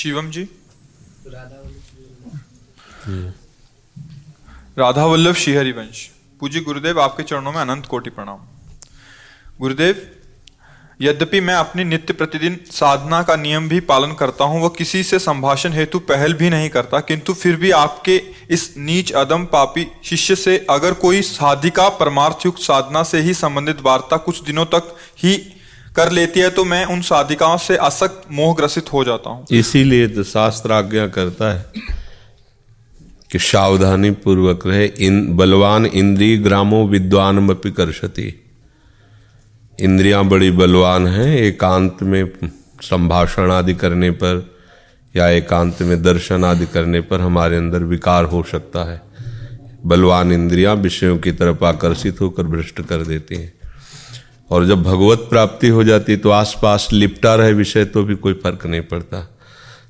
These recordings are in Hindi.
शिवम जी? राधा वल्लभ श्रीहरि वंश पूज्य गुरुदेव आपके चरणों में अनंत कोटि प्रणाम। गुरुदेव यद्यपि मैं अपनी नित्य प्रतिदिन साधना का नियम भी पालन करता हूँ वह किसी से संभाषण हेतु पहल भी नहीं करता किंतु फिर भी आपके इस नीच अदम पापी शिष्य से अगर कोई साधिका परमार्थ युक्त साधना से ही संबंधित वार्ता कुछ दिनों तक ही कर लेती है तो मैं उन साधिकाओं से असक्त मोह ग्रसित हो जाता हूँ। इसीलिए तो शास्त्र आज्ञा करता है कि सावधानी पूर्वक रहे। इन, बलवान इंद्रिय ग्रामो विद्वान मपि इंद्रियाँ बड़ी बलवान हैं, एकांत में संभाषण आदि करने पर या एकांत में दर्शन आदि करने पर हमारे अंदर विकार हो सकता है। बलवान इंद्रियाँ विषयों की तरफ़ आकर्षित होकर भ्रष्ट कर देती हैं। और जब भगवत प्राप्ति हो जाती तो आसपास लिपटा रहे विषय तो भी कोई फ़र्क नहीं पड़ता।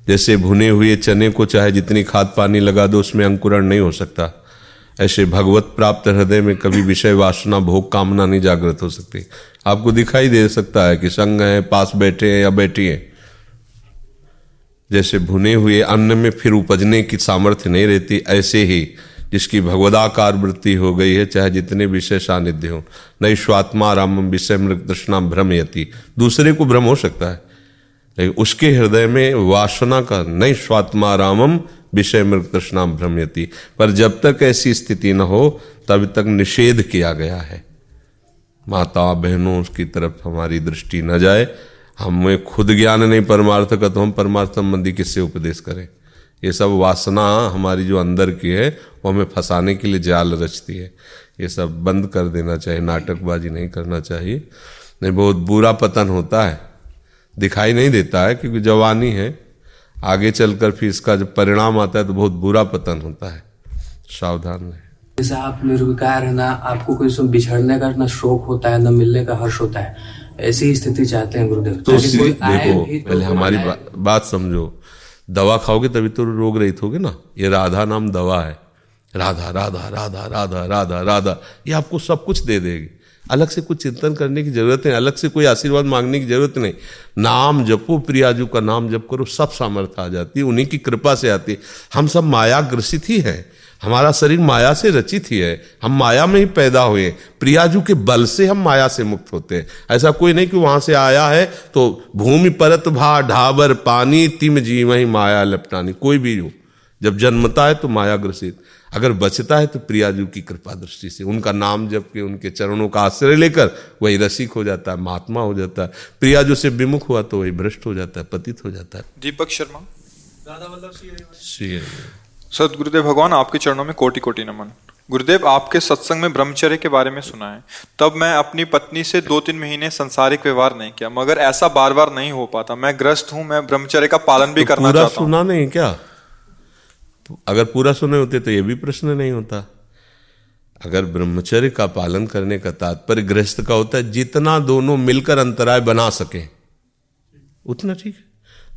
जैसे भुने हुए चने को चाहे जितनी खाद पानी लगा दो, उसमें अंकुरण नहीं हो सकता। ऐसे भगवत प्राप्त हृदय में कभी विषय वासना, भोग, कामना नहीं जागृत हो सकती। आपको दिखाई दे सकता है कि संग है, पास बैठे हैं या बैठी है। जैसे भुने हुए अन्न में फिर उपजने की सामर्थ्य नहीं रहती, ऐसे ही जिसकी भगवदाकार वृत्ति हो गई है, चाहे जितने विषय सानिध्य हो। नहीं स्वात्मा राम विषय दृष्णा भ्रम यति दूसरे को भ्रम हो सकता है। लेकिन उसके हृदय में वासना का नहीं स्वात्मा रामम विषय मृग तृष्णा भ्रमयति। पर जब तक ऐसी स्थिति न हो, तब तक निषेध किया गया है। माता बहनों, उसकी तरफ़ हमारी दृष्टि न जाए। हमें खुद ज्ञान नहीं, परमार्थ का तो हम परमार्थ संबंधी किससे उपदेश करें? ये सब वासना हमारी जो अंदर की है वो हमें फंसाने के लिए जाल रचती है। ये सब बंद कर देना चाहिए नाटकबाजी नहीं करना चाहिए। नहीं बहुत बुरा पतन होता है। दिखाई नहीं देता है क्योंकि जवानी है। आगे चलकर फिर इसका जब परिणाम आता है तो बहुत बुरा पतन होता है। सावधान रहे। जैसे आप निर्विकार है ना आपको कोई सुन बिछड़ने का ना शौक होता है ना मिलने का हर्ष होता है। ऐसी स्थिति चाहते हैं गुरुदेव। तो ताकि कोई आए देखो तो पहले हमारी बात समझो। दवा खाओगे तभी तो रोग रहित होगे ना? ये राधा नाम दवा है। राधा राधा राधा राधा राधा राधा। ये आपको सब कुछ दे देगी। अलग से कुछ चिंतन करने की ज़रूरत नहीं, अलग से कोई आशीर्वाद मांगने की ज़रूरत नहीं। नाम जपो, प्रियाजू का नाम जप करो, सब सामर्थ्य आ जाती है, उन्हीं की कृपा से आती है। हम सब माया ग्रसित ही हैं। हमारा शरीर माया से रचित ही है। हम माया में ही पैदा हुए प्रियाजू के बल से हम माया से मुक्त होते हैं। ऐसा कोई नहीं कि वहाँ से आया है तो भूमि परत भा ढाबर पानी तिम जीव ही माया लपटानी। कोई भी हो। जब जन्मता है तो माया ग्रसित। अगर बचता है तो प्रियाजू की कृपा दृष्टि से। उनका नाम जब के उनके चरणों का आश्रय लेकर वही रसिक हो जाता है महात्मा हो जाता है। प्रियाजू से विमुख हुआ तो वही भ्रष्ट हो जाता है पतित हो जाता है। दीपक शर्मा। दादा वल्लभ श्री सदगुरुदेव भगवान आपके चरणों में कोटि कोटि नमन। गुरुदेव आपके सत्संग में ब्रह्मचर्य के बारे में सुना है। तब मैं अपनी पत्नी से दो तीन महीने संसारिक व्यवहार नहीं किया मगर ऐसा बार बार नहीं हो पाता। मैं ग्रस्त हूँ मैं ब्रह्मचर्य का पालन भी तो करना पूरा चाहता हूँ। सुना नहीं क्या? अगर पूरा सुने होते तो ये भी प्रश्न नहीं होता। अगर ब्रह्मचर्य का पालन करने का तात्पर्य गृहस्थ का होता है जितना दोनों मिलकर अंतराय बना सके उतना ठीक है।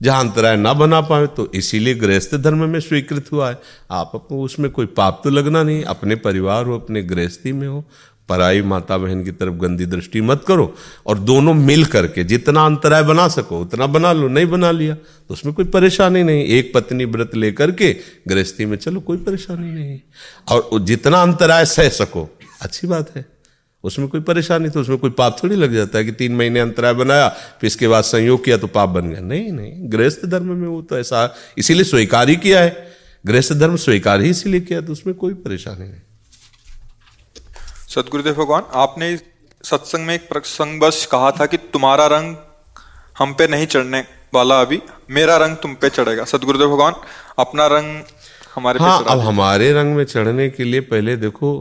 जहाँ अंतराय ना बना पाए तो इसीलिए गृहस्थ धर्म में स्वीकृत हुआ है। आप अपने, उसमें कोई पाप तो लगना नहीं, अपने परिवार हो, अपने गृहस्थी में हो, पराई माता बहन की तरफ़ गंदी दृष्टि मत करो और दोनों मिल करके जितना अंतराय बना सको, उतना बना लो, नहीं बना लिया तो उसमें कोई परेशानी नहीं। एक पत्नी व्रत लेकर के गृहस्थी में चलो, कोई परेशानी नहीं। और जितना अंतराय सह सको, अच्छी बात है। उसमें कोई परेशानी तो उसमें कोई पाप थोड़ी लग जाता है कि तीन महीने अंतराय बनाया फिर इसके बाद संयोग किया तो पाप बन गया। नहीं नहीं गृहस्थ धर्म में वो तो ऐसा इसीलिए स्वीकार ही किया है। गृहस्थ धर्म स्वीकार ही इसीलिए किया तो उसमें कोई परेशानी नहीं। सदगुरुदेव भगवान आपने सत्संग में एक प्रसंग बस कहा था कि तुम्हारा रंग हम पे नहीं चढ़ने वाला अभी मेरा रंग तुम पे चढ़ेगा। सदगुरुदेव भगवान अपना रंग हमारे हाँ पे अब हमारे रंग में चढ़ने के लिए पहले देखो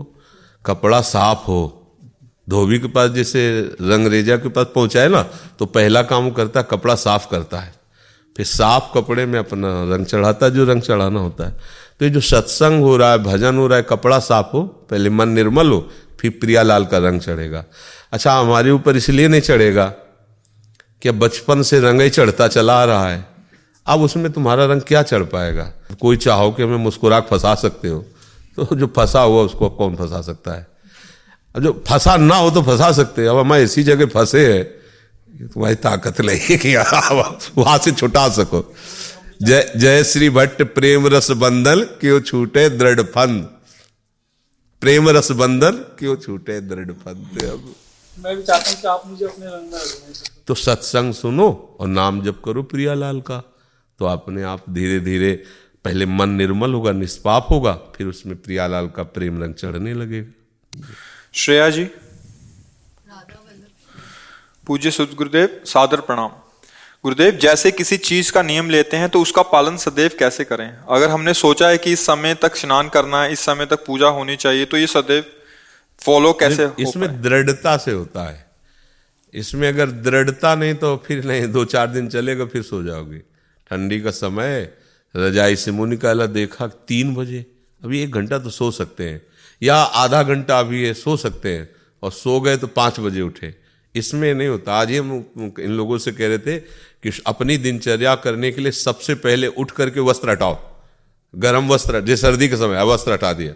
कपड़ा साफ़ हो धोबी के पास जैसे रंगरेजा के पास पहुँचाए ना तो पहला काम करता है, कपड़ा साफ़ करता है। फिर साफ़ कपड़े में अपना रंग चढ़ाता जो रंग चढ़ाना होता है। तो ये जो सत्संग हो रहा है, भजन हो रहा है, कपड़ा साफ़ हो, पहले मन निर्मल हो, फिर प्रियालाल का रंग चढ़ेगा। अच्छा हमारे ऊपर इसलिए नहीं चढ़ेगा कि बचपन से रंग ही चढ़ता चला आ रहा है। अब उसमें तुम्हारा रंग क्या चढ़ पाएगा? कोई चाहो कि हमें मुस्कुराक फंसा सकते हो तो जो फंसा हुआ उसको कौन फंसा सकता है? अब जो फंसा ना हो तो फंसा सकते अब हम ऐसी जगह फंसे हैं तुम्हारी ताकत नहीं कि वहाँ से छुटा सको। जय जय श्री भट्ट प्रेम रस बंधन क्यों छूटे दृढ़ फंद? प्रेम रस बंधन क्यों छूटे दृढ़ फंद? अब मैं भी चाहता हूँ कि आप मुझे अपने रंग में रंगें। तो सत्संग सुनो और नाम जप करो प्रियालाल का। तो अपने आप धीरे धीरे पहले मन निर्मल होगा निष्पाप होगा फिर उसमें प्रियालाल का प्रेम रंग चढ़ने लगेगा। श्रेया जी पूज्य सुध गुरुदेव सादर प्रणाम गुरुदेव जैसे किसी चीज़ का नियम लेते हैं तो उसका पालन सदैव कैसे करें? अगर हमने सोचा है कि इस समय तक स्नान करना है इस समय तक पूजा होनी चाहिए तो ये सदैव फॉलो कैसे इसमें दृढ़ता से होता है। इसमें अगर दृढ़ता नहीं तो फिर नहीं दो चार दिन चलेगा फिर सो जाओगे। ठंडी का समय रजाई से मुँह निकाला देखा तीन बजे। अभी एक घंटा तो सो सकते हैं। या आधा घंटा अभी है सो सकते हैं। और सो गए तो पाँच बजे उठे। इसमें नहीं होता। आज ही हम इन लोगों से कह रहे थे कि अपनी दिनचर्या करने के लिए सबसे पहले उठ करके वस्त्र हटाओ। गर्म वस्त्र जैसे सर्दी के समय वस्त्र हटा दिया।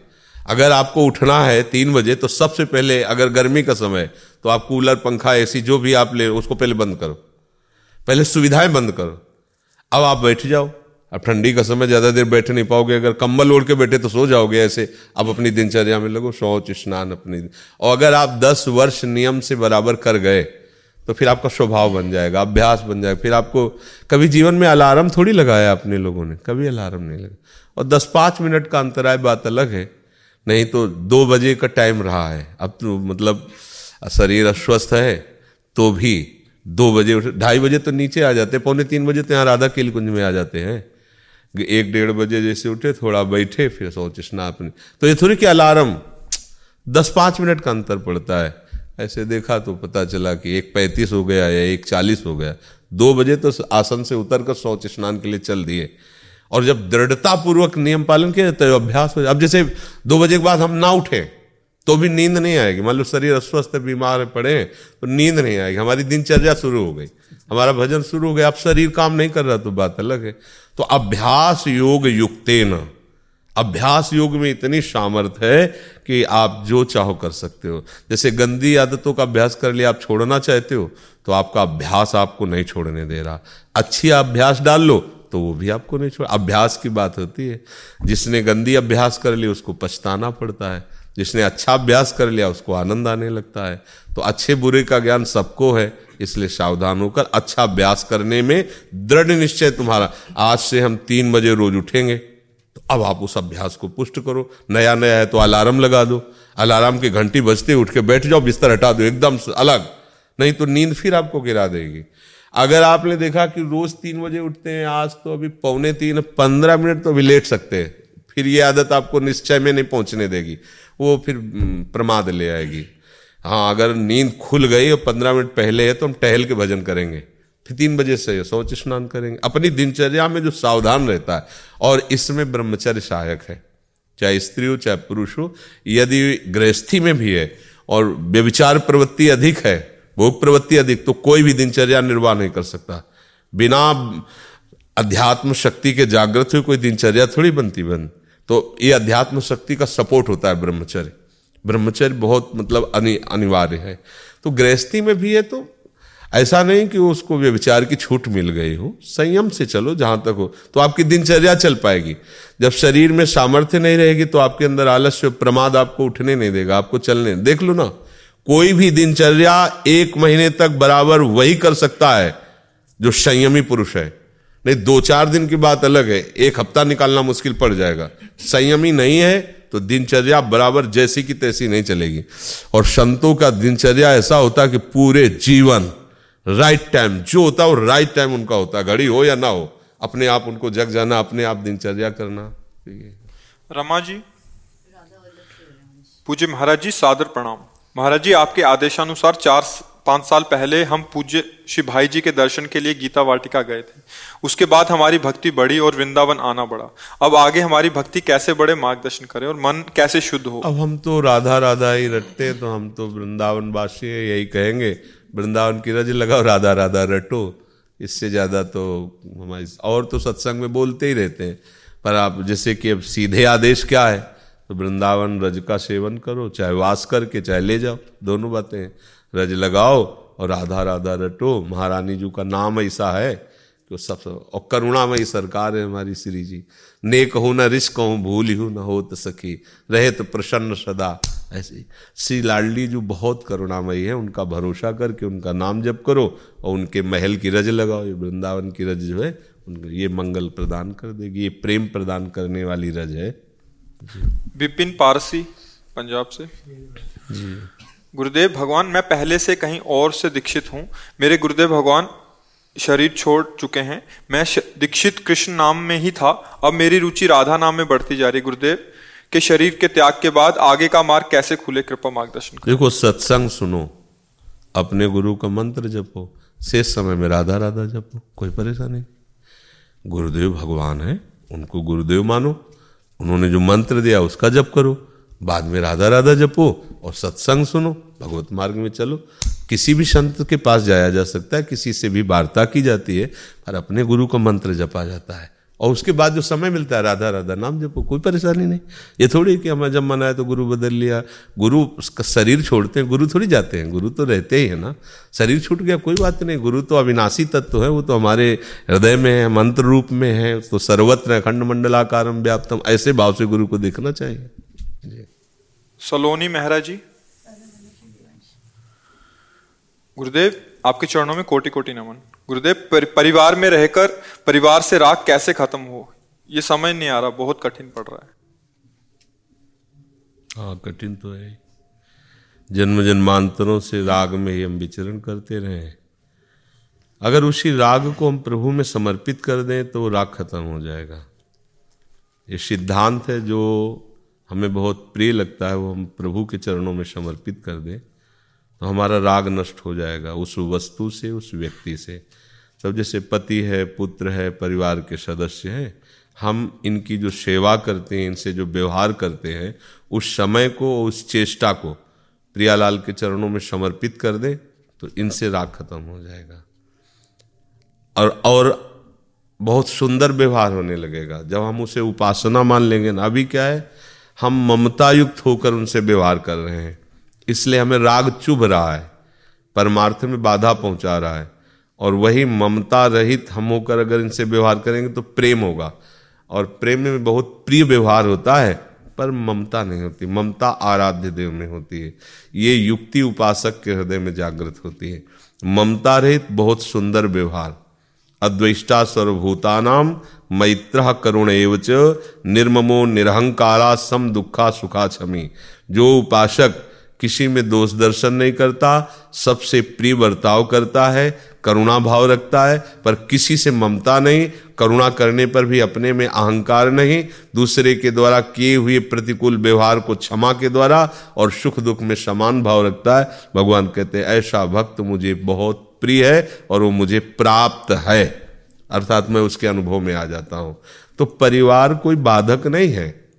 अगर आपको उठना है तीन बजे तो सबसे पहले अगर गर्मी का समय तो आप कूलर, पंखा, एसी, जो भी आप ले, उसको पहले बंद करो। पहले सुविधाएँ बंद करो। अब आप बैठ जाओ। अब ठंडी का समय, ज़्यादा देर बैठ नहीं पाओगे। अगर कम्बल ओढ़ के बैठे तो सो जाओगे ऐसे। अब अपनी दिनचर्या में लगो, शौच, स्नान अपनी। और अगर आप दस वर्ष नियम से बराबर कर गए तो फिर आपका स्वभाव बन जाएगा, अभ्यास बन जाएगा। फिर आपको कभी जीवन में अलार्म थोड़ी लगाया अपने लोगों ने? कभी अलार्म नहीं लगा। और दस पाँच मिनट का अंतराय बात अलग है। नहीं तो दो बजे का टाइम रहा है। अब तो मतलब शरीर अस्वस्थ है तो भी दो बजे, ढाई बजे तो नीचे आ जाते पौने तीन बजे तो यहाँ राधा केल कुंज में आ जाते हैं। एक डेढ़ बजे जैसे उठे, थोड़ा बैठे, फिर सोच, स्नान। अपने तो ये थोड़ी कि अलार्म? दस पाँच मिनट का अंतर पड़ता है। ऐसे देखा तो पता चला कि एक पैंतीस हो गया या एक चालीस हो गया। दो बजे तो आसन से उतर कर शौच स्नान के लिए चल दिए। और जब दृढ़तापूर्वक नियम पालन किया तो अभ्यास हो जाए अब जैसे दो बजे के बाद हम ना उठे तो भी नींद नहीं आएगी। मान लो शरीर अस्वस्थ है, बीमार पड़े तो नींद नहीं आएगी। हमारी दिनचर्या शुरू हो गई। हमारा भजन शुरू हो गया। अब शरीर काम नहीं कर रहा तो बात अलग है। तो अभ्यास योग युक्ते न अभ्यास योग में इतनी सामर्थ है कि आप जो चाहो कर सकते हो। जैसे गंदी आदतों का अभ्यास कर लिया, आप छोड़ना चाहते हो तो आपका अभ्यास आपको नहीं छोड़ने दे रहा। अच्छी अभ्यास डाल लो तो वो भी आपको नहीं छोड़ अभ्यास की बात होती है। जिसने गंदी अभ्यास कर लिया उसको पछताना पड़ता है। जिसने अच्छा अभ्यास कर लिया, उसको आनंद आने लगता है। तो अच्छे बुरे का ज्ञान सबको है, इसलिए सावधान होकर अच्छा अभ्यास करने में दृढ़ निश्चय तुम्हारा। आज से हम तीन बजे रोज उठेंगे तो अब आप उस अभ्यास को पुष्ट करो। नया नया है तो अलार्म लगा दो। अलार्म की घंटी बजते उठ के बैठ जाओ, बिस्तर हटा दो, एकदम अलग। नहीं तो नींद फिर आपको गिरा देगी। अगर आपने देखा कि रोज तीन बजे उठते हैं, आज तो अभी पौने तीन, पंद्रह मिनट तो अभी लेट सकते हैं। फिर ये आदत आपको निश्चय में नहीं पहुँचने देगी। वो फिर हम्म, प्रमाद ले आएगी। हाँ अगर नींद खुल गई और पंद्रह मिनट पहले है तो हम टहल के भजन करेंगे। फिर तीन बजे से शौच स्नान करेंगे। अपनी दिनचर्या में जो सावधान रहता है और इसमें ब्रह्मचर्य सहायक है। चाहे स्त्री हो चाहे पुरुष हो यदि गृहस्थी में भी है और व्यविचार प्रवृत्ति अधिक है भोग प्रवृत्ति अधिक तो कोई भी दिनचर्या निर्वाह नहीं कर सकता। बिना अध्यात्म शक्ति के जागृत हुए कोई दिनचर्या थोड़ी बनती बन तो ये अध्यात्म शक्ति का सपोर्ट होता है ब्रह्मचर्य। ब्रह्मचर्य बहुत मतलब अनिवार्य है। तो गृहस्थी में भी है तो ऐसा नहीं कि उसको व्यविचार की छूट मिल गई हो। संयम से चलो जहाँ तक हो। तो आपकी दिनचर्या चल पाएगी। जब शरीर में सामर्थ्य नहीं रहेगी तो आपके अंदर आलस्य, प्रमाद आपको उठने नहीं देगा, आपको चलने देख लो ना, कोई भी दिनचर्या एक महीने तक बराबर वही कर सकता है जो संयमी पुरुष है। नहीं, दो चार दिन की बात अलग है। एक हफ़्ता निकालना मुश्किल पड़ जाएगा। संयमी नहीं है तो दिनचर्या बराबर जैसी की तैसी नहीं चलेगी। और संतों का दिनचर्या ऐसा होता कि पूरे जीवन राइट टाइम जो होता है वो राइट टाइम उनका होता। घड़ी हो या ना हो, अपने आप उनको जग जाना, अपने आप दिनचर्या करना। रमा जी, पूज्य महाराज जी, सादर प्रणाम। महाराज जी, आपके आदेशानुसार चार पाँच साल पहले हम पूज्य श्री भाई जी के दर्शन के लिए गीता वाटिका गए थे। उसके बाद हमारी भक्ति बढ़ी और वृंदावन आना बढ़ा। अब आगे हमारी भक्ति कैसे बढ़े मार्गदर्शन करें और मन कैसे शुद्ध हो। अब हम तो राधा राधा ही रटते हैं तो हम तो वृंदावन वासी यही कहेंगे। वृंदावन की रज लगाओ, राधा राधा रटो। इससे ज़्यादा तो हमारी और तो सत्संग में बोलते ही रहते हैं। पर आप जैसे कि अब सीधे आदेश क्या है? तो वृंदावन रज का सेवन करो, चाहे वास करके, चाहे ले जाओ, दोनों बातें रज लगाओ और राधा राधा रटो। महारानी जी का नाम ऐसा है कि सब और करुणामयी सरकार है हमारी श्री जी। नेक हो न रिश्क कहूँ भूल हूँ न हो तो सखी। रहे तो प्रसन्न सदा। ऐसे श्री लाडली जो बहुत करुणामयी है उनका भरोसा करके उनका नाम जप करो और उनके महल की रज लगाओ। ये वृंदावन की रज जो है उनको ये मंगल प्रदान कर देगी। ये प्रेम प्रदान करने वाली रज है। विपिन पारसी पंजाब से। जी। गुरुदेव भगवान, मैं पहले से कहीं और से दीक्षित हूँ। मेरे गुरुदेव भगवान शरीर छोड़ चुके हैं। मैं दीक्षित कृष्ण नाम में ही था। अब मेरी रुचि राधा नाम में बढ़ती जा रही गुरुदेव, के शरीर के त्याग के बाद आगे का मार्ग कैसे खुले? कृपा मार्गदर्शन देखो, सत्संग सुनो। अपने गुरु का मंत्र जपो। शेष समय में राधा राधा जपो। कोई परेशानी? गुरुदेव भगवान है। उनको गुरुदेव मानो। उन्होंने जो मंत्र दिया, उसका जप करो। बाद में राधा राधा जपो और सत्संग सुनो, भगवत मार्ग में चलो। किसी भी संत के पास जाया जा सकता है, किसी से भी वार्ता की जाती है, पर अपने गुरु का मंत्र जपा जाता है। और उसके बाद जो समय मिलता है राधा राधा नाम जपो, कोई परेशानी नहीं। ये थोड़ी कि हमें जब मन आए तो गुरु बदल लिया। गुरु उसका शरीर छोड़ते हैं, गुरु थोड़ी जाते हैं, गुरु तो रहते ही है ना। शरीर छूट गया, कोई बात नहीं। गुरु तो अविनाशी तत्व है, वो तो हमारे हृदय में है, मंत्र रूप में है तो सर्वत्र खंड मंडलाकारम व्याप्तम, ऐसे भाव से गुरु को देखना चाहिए। सलोनी मेहरा जी गुरुदेव आपके चरणों में कोटि कोटि नमन। गुरुदेव परिवार में रहकर परिवार से राग कैसे खत्म हो? ये समझ नहीं आ रहा बहुत कठिन पड़ रहा है। हाँ कठिन तो है। जन्म जन्मांतरों से राग में ही हम विचरण करते रहे अगर उसी राग को हम प्रभु में समर्पित कर दें तो वो राग खत्म हो जाएगा। ये सिद्धांत है जो हमें बहुत प्रिय लगता है, वो हम प्रभु के चरणों में समर्पित कर दें तो हमारा राग नष्ट हो जाएगा उस वस्तु से, उस व्यक्ति से। सब जैसे पति है, पुत्र है, परिवार के सदस्य हैं, हम इनकी जो सेवा करते हैं, इनसे जो व्यवहार करते हैं, उस समय को, उस चेष्टा को प्रियालाल के चरणों में समर्पित कर दें तो इनसे राग खत्म हो जाएगा। और और बहुत सुंदर व्यवहार होने लगेगा। जब हम उसे उपासना मान लेंगे, ना अभी क्या है हम ममता युक्त होकर उनसे व्यवहार कर रहे हैं। इसलिए हमें राग चुभ रहा है, परमार्थ में बाधा पहुँचा रहा है, और वही ममता रहित हम होकर अगर इनसे व्यवहार करेंगे तो प्रेम होगा। और प्रेम में बहुत प्रिय व्यवहार होता है, पर ममता नहीं होती। ममता आराध्य देव में होती है। ये युक्ति उपासक के हृदय में जागृत होती है। ममता रहित बहुत सुंदर व्यवहार। अद्वैष्टा सर्वभूतानाम मैत्र करुण एवच निर्ममो निरहंकारा सम दुखा सुखा छमी। जो उपासक किसी में दोष दर्शन नहीं करता, सबसे प्रिय बर्ताव करता है, करुणा भाव रखता है, पर किसी से ममता नहीं, करुणा करने पर भी अपने में अहंकार नहीं, दूसरे के द्वारा किए हुए प्रतिकूल व्यवहार को क्षमा के द्वारा और सुख दुख में समान भाव रखता है। भगवान कहते हैं, ऐसा भक्त मुझे बहुत प्रिय है और वो मुझे प्राप्त है। अर्थात मैं उसके अनुभव में आ जाता हूँ। तो परिवार कोई बाधक नहीं है।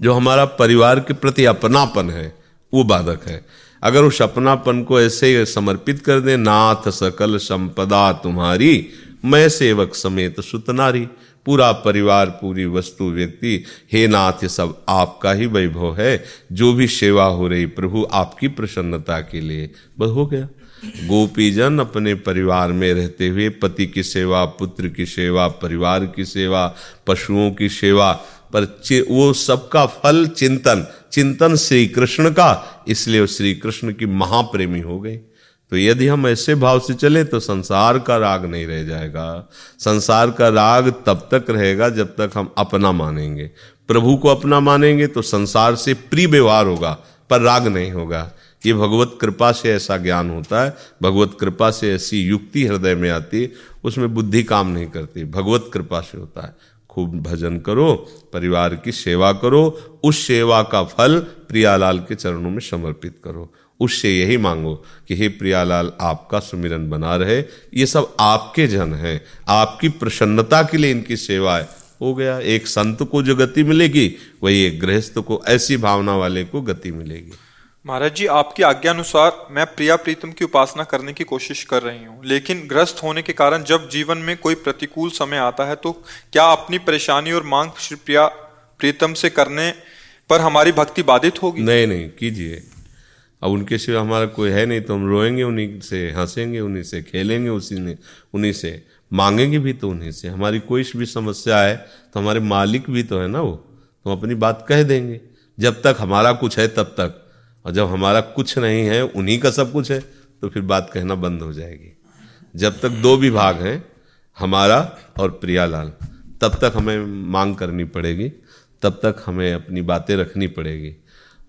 जो हमारा परिवार के प्रति अपनापन है, वो बाधक है। अगर उस अपनापन को ऐसे समर्पित कर दे, नाथ सकल संपदा तुम्हारी, मैं सेवक समेत सुतनारी पूरा परिवार, पूरी वस्तु, व्यक्ति, हे नाथ, ये सब आपका ही वैभव है। जो भी सेवा हो रही प्रभु, आपकी प्रसन्नता के लिए। बस हो गया। गोपीजन अपने परिवार में रहते हुए, पति की सेवा, पुत्र की सेवा, परिवार की सेवा, पशुओं की सेवा, पर वो सबका फल चिंतन चिंतन श्री कृष्ण का, इसलिए श्री कृष्ण की महाप्रेमी हो गई। तो यदि हम ऐसे भाव से चले तो संसार का राग नहीं रह जाएगा। संसार का राग तब तक रहेगा जब तक हम अपना मानेंगे। प्रभु को अपना मानेंगे तो संसार से प्रिय व्यवहार होगा, पर राग नहीं होगा। ये भगवत कृपा से ऐसा ज्ञान होता है, भगवत कृपा से ऐसी युक्ति हृदय में आती है उसमें बुद्धि काम नहीं करती, भगवत कृपा से होता है। खूब भजन करो, परिवार की सेवा करो, उस सेवा का फल प्रियालाल के चरणों में समर्पित करो। उससे यही मांगो कि हे प्रियालाल, आपका सुमिरन बना रहे, ये सब आपके जन हैं, आपकी प्रसन्नता के लिए इनकी सेवा है। हो गया, एक संत को जो गति मिलेगी, वही एक गृहस्थ को, ऐसी भावना वाले को गति मिलेगी। महाराज जी, आपकी आज्ञा अनुसार मैं प्रिया प्रीतम की उपासना करने की कोशिश कर रही हूँ। लेकिन ग्रस्त होने के कारण जब जीवन में कोई प्रतिकूल समय आता है तो क्या अपनी परेशानी और मांग श्री प्रिया प्रीतम से करने पर हमारी भक्ति बाधित होगी? नहीं नहीं, कीजिए। अब उनके सिवा हमारा कोई है नहीं तो हम रोएँगे उन्हीं से, हंसेंगे उन्हीं से, खेलेंगे उसी ने, उन्हीं से, मांगेंगे भी तो उन्हीं से। हमारी कोई भी समस्या है तो हमारे मालिक भी तो है ना वो। तो अपनी बात कह देंगे। जब तक हमारा कुछ है, तब तक। और जब हमारा कुछ नहीं है, उन्हीं का सब कुछ है तो फिर बात कहना बंद हो जाएगी। जब तक दो विभाग हैं, हमारा और प्रियालाल, तब तक हमें मांग करनी पड़ेगी, तब तक हमें अपनी बातें रखनी पड़ेगी।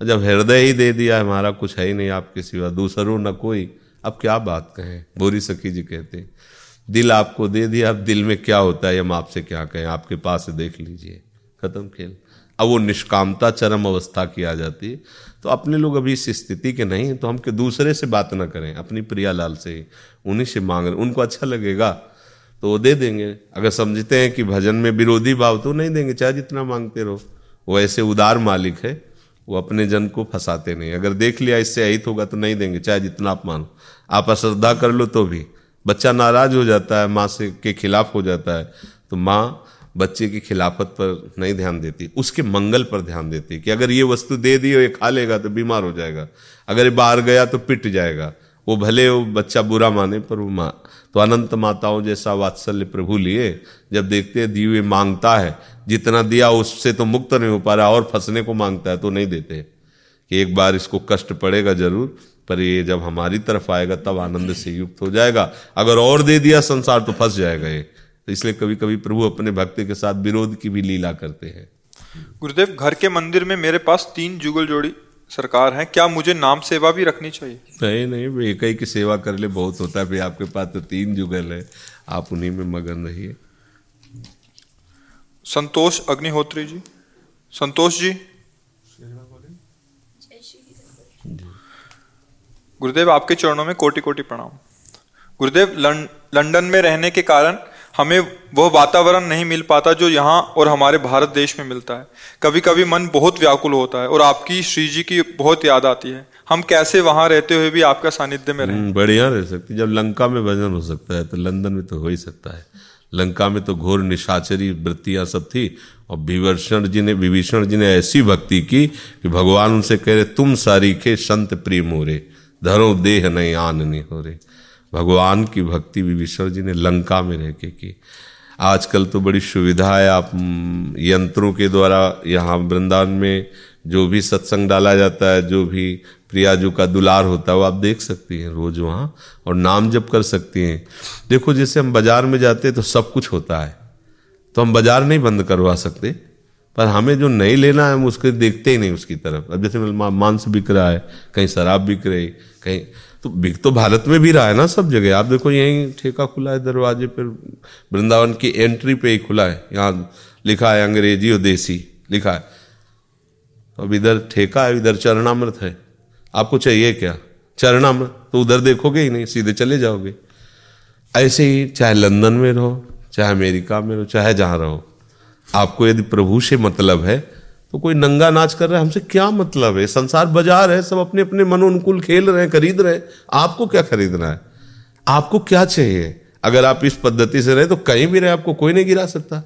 जब हृदय ही दे दिया हमारा कुछ है ही नहीं आपके सिवा, दूसरों न कोई, अब क्या बात कहें? बोरी सखी जी कहते दिल आपको दे दिया, अब दिल में क्या होता है, हम आपसे क्या कहें? आपके पास देख लीजिए। खत्म खेल। अब वो निष्कामता चरम अवस्था की आ जाती है। तो अपने लोग अभी इस स्थिति के नहीं हैं तो हम के दूसरे से बात ना करें, अपनी प्रिया लाल से उन्हीं से मांग उनको अच्छा लगेगा तो वो दे देंगे। अगर समझते हैं कि भजन में विरोधी भाव तो नहीं देंगे, चाहे जितना मांगते रहो। वो ऐसे उदार मालिक है, वो अपने जन को फंसाते नहीं। अगर देख लिया, इससे अहित होगा तो नहीं देंगे, चाहे जितना आप मानो। आप अश्रद्धा कर लो तो भी। बच्चा नाराज़ हो जाता है, माँ से के खिलाफ हो जाता है तो माँ बच्चे की खिलाफत पर नहीं ध्यान देती, उसके मंगल पर ध्यान देती कि अगर ये वस्तु दे दी और ये खा लेगा तो बीमार हो जाएगा। अगर ये बाहर गया तो पिट जाएगा। वो भले वो बच्चा बुरा माने, पर वो माँ तो अनंत माताओं जैसा वात्सल्य प्रभु लिए, जब देखते हैं दिए माँगता है, जितना दिया उससे तो मुक्त नहीं हो पा रहा, और फंसने को माँगता है तो नहीं देते। कि एक बार इसको कष्ट पड़ेगा ज़रूर, पर ये जब हमारी तरफ़ आएगा, तब आनंद से युक्त हो जाएगा। अगर और दे दिया संसार तो फंस जाएगा ये। तो इसलिए कभी कभी प्रभु अपने भक्ति के साथ विरोध की भी लीला करते हैं। गुरुदेव घर के मंदिर में मेरे पास तीन जुगल जोड़ी सरकार है। क्या मुझे नाम सेवा भी रखनी चाहिए? नहीं नहीं एक ही की सेवा कर ले बहुत होता है। फिर आपके पास तो तीन जुगल है। आप उन्हीं में मगन रहिए। संतोष अग्निहोत्री जी। संतोष जी। गुरुदेव आपके चरणों में कोटि कोटि प्रणाम। गुरुदेव लंदन में रहने के कारण हमें वह वातावरण नहीं मिल पाता जो यहाँ और हमारे भारत देश में मिलता है। कभी कभी मन बहुत व्याकुल होता है और आपकी श्री जी की बहुत याद आती है। हम कैसे वहाँ रहते हुए भी आपका सानिध्य में रहें। बढ़िया रह सकती जब लंका में भजन हो सकता है तो लंदन में तो हो ही सकता है। लंका में तो घोर निशाचरी वृत्तियाँ सब थी और विभीषण जी ने, विभीषण जी ने ऐसी भक्ति की कि भगवान उनसे कह रहे, तुम सारी के संत प्रेम हो मोरे धरो देह नहीं आन नहीं हो रहे भगवान की भक्ति विभीषण जी ने लंका में रह के की। आजकल तो बड़ी सुविधा है, आप यंत्रों के द्वारा यहाँ वृंदावन में जो भी सत्संग डाला जाता है, जो भी प्रियाजू का दुलार होता है, वो आप देख सकती हैं रोज वहाँ और नाम जप कर सकती हैं। देखो, जैसे हम बाज़ार में जाते हैं तो सब कुछ होता है तो हम बाज़ार नहीं बंद करवा सकते, पर हमें जो नहीं लेना है हम उसके देखते ही नहीं उसकी तरफ़। अब जैसे मांस बिक रहा है, कहीं शराब बिक रही, कहीं तो बिक तो भारत में भी रहा है ना सब जगह। आप देखो यहीं ठेका खुला है दरवाजे पर, वृंदावन की एंट्री पे ही खुला है। यहाँ लिखा है अंग्रेज़ी और देसी, लिखा है। अब इधर ठेका है, इधर चरणामृत है। आपको चाहिए क्या? चरणामृत? तो उधर देखोगे ही नहीं, सीधे चले जाओगे। ऐसे ही चाहे लंदन में रहो, चाहे अमेरिका में रहो, चाहे जहाँ रहो। आपको यदि प्रभु से मतलब है तो कोई नंगा नाच कर रहा है, हमसे क्या मतलब है? संसार बाज़ार है, सब अपने अपने मनोनुकूल खेल रहे हैं, खरीद रहे हैं। आपको क्या खरीदना है? आपको क्या चाहिए? अगर आप इस पद्धति से रहे तो कहीं भी रहे, आपको कोई नहीं गिरा सकता।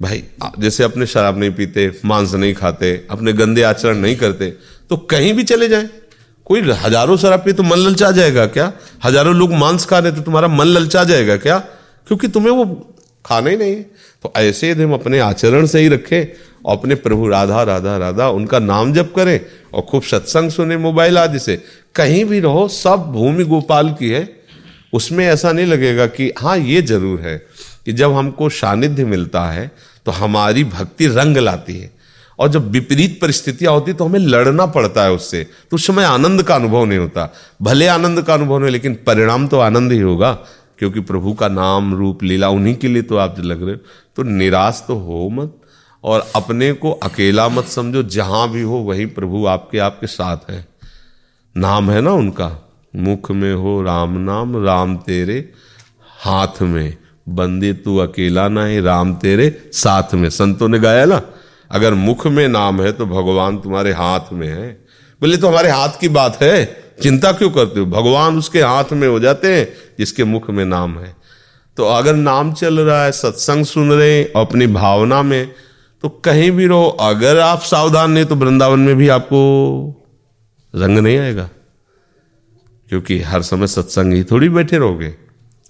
भाई जैसे अपने शराब नहीं पीते, मांस नहीं खाते, अपने गंदे आचरण नहीं करते तो कहीं भी चले जाए। कोई हज़ारों शराब पी तो मन ललचा जाएगा क्या? हज़ारों लोग मांस खा रहे तो तुम्हारा मन ललचा जाएगा क्या? क्योंकि तुम्हें वो खाना ही नहीं। है तो ऐसे यदि हम अपने आचरण से ही रखें और अपने प्रभु राधा राधा राधा, उनका नाम जप करें और खूब सत्संग सुने मोबाइल आदि से। कहीं भी रहो, सब भूमि गोपाल की है। उसमें ऐसा नहीं लगेगा कि हाँ ये ज़रूर है कि जब हमको सानिध्य मिलता है तो हमारी भक्ति रंग लाती है। और जब विपरीत परिस्थितियाँ होती तो हमें लड़ना पड़ता है उससे। तो उस समय आनंद का अनुभव नहीं होता। भले आनंद का अनुभव नहीं, लेकिन परिणाम तो आनंद ही होगा। क्योंकि प्रभु का नाम रूप लीला उन्हीं के लिए तो आप लग रहे हो। तो निराश तो हो मत और अपने को अकेला मत समझो, जहाँ भी हो वहीं प्रभु आपके आपके साथ है। नाम है ना उनका, मुख में हो राम नाम, राम तेरे हाथ में। बंदे तू अकेला ना है राम तेरे साथ में। संतों ने गाया ना, अगर मुख में नाम है तो भगवान तुम्हारे हाथ में है। बोले तो हमारे हाथ की बात है। चिंता क्यों करते हो? भगवान उसके हाथ में हो जाते हैं, जिसके मुख में नाम है। तो अगर नाम चल रहा है, सत्संग सुन रहे हैं, अपनी भावना में तो कहीं भी रहो। अगर आप सावधान नहीं तो वृंदावन में भी आपको रंग नहीं आएगा। क्योंकि हर समय सत्संग ही थोड़ी बैठे रहोगे।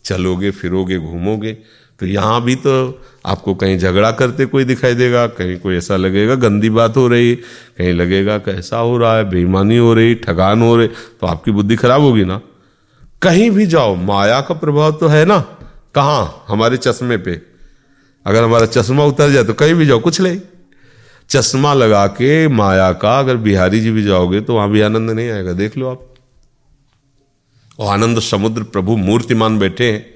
चलोगे, फिरोगे, घूमोगे। तो यहाँ भी तो आपको कहीं झगड़ा करते कोई दिखाई देगा, कहीं कोई ऐसा लगेगा, गंदी बात हो रही, कहीं लगेगा कैसा हो रहा है, बेईमानी हो रही, ठगान हो रही तो आपकी बुद्धि खराब होगी ना? कहीं भी जाओ, माया का प्रभाव तो है ना? कहाँ? हमारे चश्मे पे। अगर हमारा चश्मा उतर जाए तो कहीं भी जाओ, कुछ नहीं। चश्मा लगा के माया का अगर बिहारी जी भी जाओगे तो वहाँ भी आनंद नहीं आएगा, देख लो आप। और आनंद समुद्र प्रभु मूर्तिमान बैठे हैं।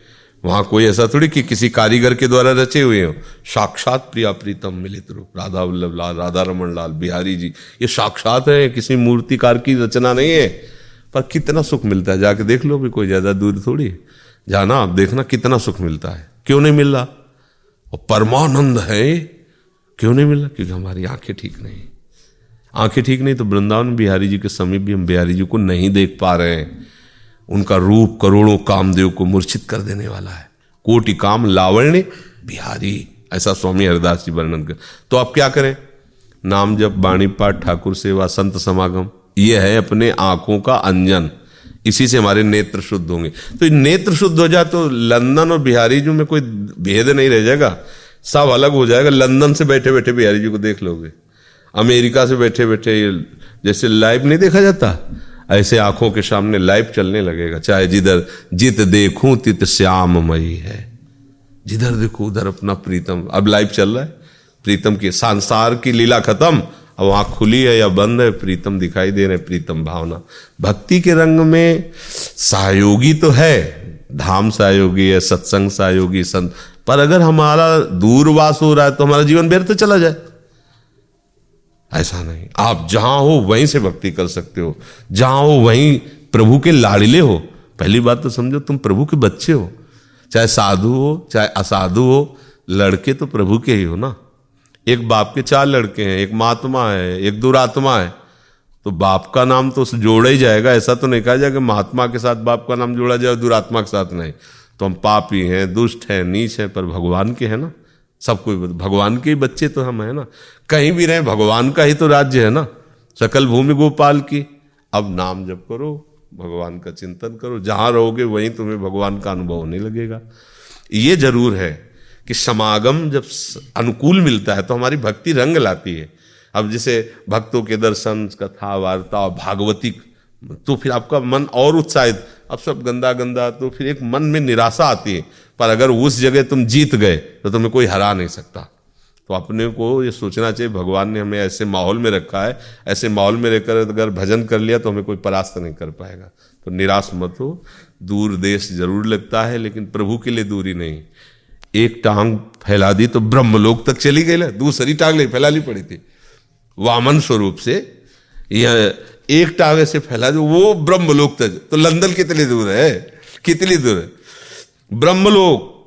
वहाँ कोई ऐसा थोड़ी कि किसी कारीगर के द्वारा रचे हुए हो? साक्षात प्रिया प्रीतम मिलित रूप। राधा वल्लभ लाल, राधा रमन लाल, बिहारी जी। ये साक्षात है, किसी मूर्तिकार की रचना नहीं है। पर कितना सुख मिलता है? जाके देख लो भी कोई ज़्यादा दूर थोड़ी। जाना, आप देखना कितना सुख मिलता है। क्यों नहीं मिल? रहा और परमानंद है। क्यों नहीं मिल? रहा क्योंकि हमारी आँखें ठीक नहीं। आँखें ठीक नहीं तो वृंदावन बिहारी जी के समीप भी हम बिहारी जी को नहीं देख पा रहे हैं। उनका रूप करोड़ों कामदेव को मूर्छित कर देने वाला है। कोटि काम लावण्य, बिहारी, ऐसा स्वामी हरिदास जी वर्णन कर। तो आप क्या करें? नाम जब बाणी पाठ, ठाकुर सेवा, संत समागम, ये है अपने आँखों का अंजन। इसी से हमारे नेत्र शुद्ध होंगे। तो नेत्र शुद्ध हो जाए तो लंदन और बिहारी जी में कोई भेद नहीं रह जाएगा। सब अलग हो जाएगा। लंदन से बैठे बैठे बिहारी जी को देख लोगे। अमेरिका से बैठे बैठे जैसे लाइव नहीं देखा जाता? ऐसे आँखों के सामने लाइव चलने लगेगा। चाहे जिधर जित देखूँ, तित श्याममयी है। जिधर देखो, उधर अपना प्रीतम। अब लाइव चल रहा है। प्रीतम की संसार की लीला खत्म। अब आँख खुली है या बंद है, प्रीतम दिखाई दे रहे प्रीतम भावना। भक्ति के रंग में सहयोगी तो है। धाम सहयोगी है, सत्संग सहयोगी, संत। पर अगर हमारा दूरवास हो रहा है तो हमारा जीवन व्यर्थ चला जाए। ऐसा नहीं। आप जहाँ हो, वहीं से भक्ति कर सकते हो। जहाँ हो, वहीं प्रभु के लाड़िले हो। पहली बात तो समझो, तुम प्रभु के बच्चे हो। चाहे साधु हो, चाहे असाधु हो, लड़के तो प्रभु के ही हो ना। एक बाप के चार लड़के हैं, एक महात्मा है, एक दुरात्मा है। तो बाप का नाम तो उससे जोड़ा ही जाएगा। ऐसा तो नहीं कहा जाएगा महात्मा के साथ बाप का नाम जोड़ा जाए दुरात्मा के साथ नहीं। तो हम पापी हैं, दुष्ट हैं, नीच हैं, पर भगवान के हैं ना। सब कोई भगवान के ही बच्चे तो हम है ना। कहीं भी रहे, भगवान का ही तो राज्य है ना। सकल भूमि गोपाल की। अब नाम जप करो, भगवान का चिंतन करो। जहाँ रहोगे, वहीं तुम्हें भगवान का अनुभव होने लगेगा। ये ज़रूर है कि समागम जब अनुकूल मिलता है तो हमारी भक्ति रंग लाती है। अब जैसे भक्तों के दर्शन, कथा, वार्ता और भागवती तो फिर आपका मन और उत्साहित। अब सब गंदा गंदा तो फिर एक मन में निराशा आती है, पर अगर उस जगह तुम जीत गए तो तुम्हें कोई हरा नहीं सकता। तो अपने को ये सोचना चाहिए, भगवान ने हमें ऐसे माहौल में रखा है, ऐसे माहौल में रहकर अगर भजन कर लिया तो हमें कोई परास्त नहीं कर पाएगा। तो निराश मत हो, दूर देश ज़रूर लगता है, लेकिन प्रभु के लिए दूरी नहीं। एक टांग फैला दी तो ब्रह्मलोक तक चली गई ना दूसरी टांग नहीं फैलानी पड़ी थी। वामन स्वरूप से यह एक टांग से फैला दो वो ब्रह्मलोक तक तो लंदन कितनी दूर है? कितनी दूर है? ब्रह्मलोक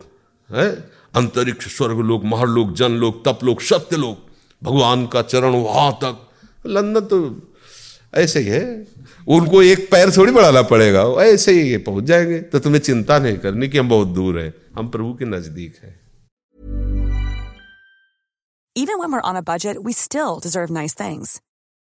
है? अंतरिक्ष स्वर्ग लोक महरलोक जन जनलोक तपलोक सत्यलोक भगवान का चरण वहाँ तक। लंदन तो ऐसे ही है। उनको एक पैर थोड़ी बढ़ाना पड़ेगा। ऐसे ही पहुँच जाएँगे। तो तुम्हें चिंता नहीं करनी कि हम बहुत दूर हैं। हम प्रभु के नज़दीक हैं। Even when we're on a budget, we still deserve nice things.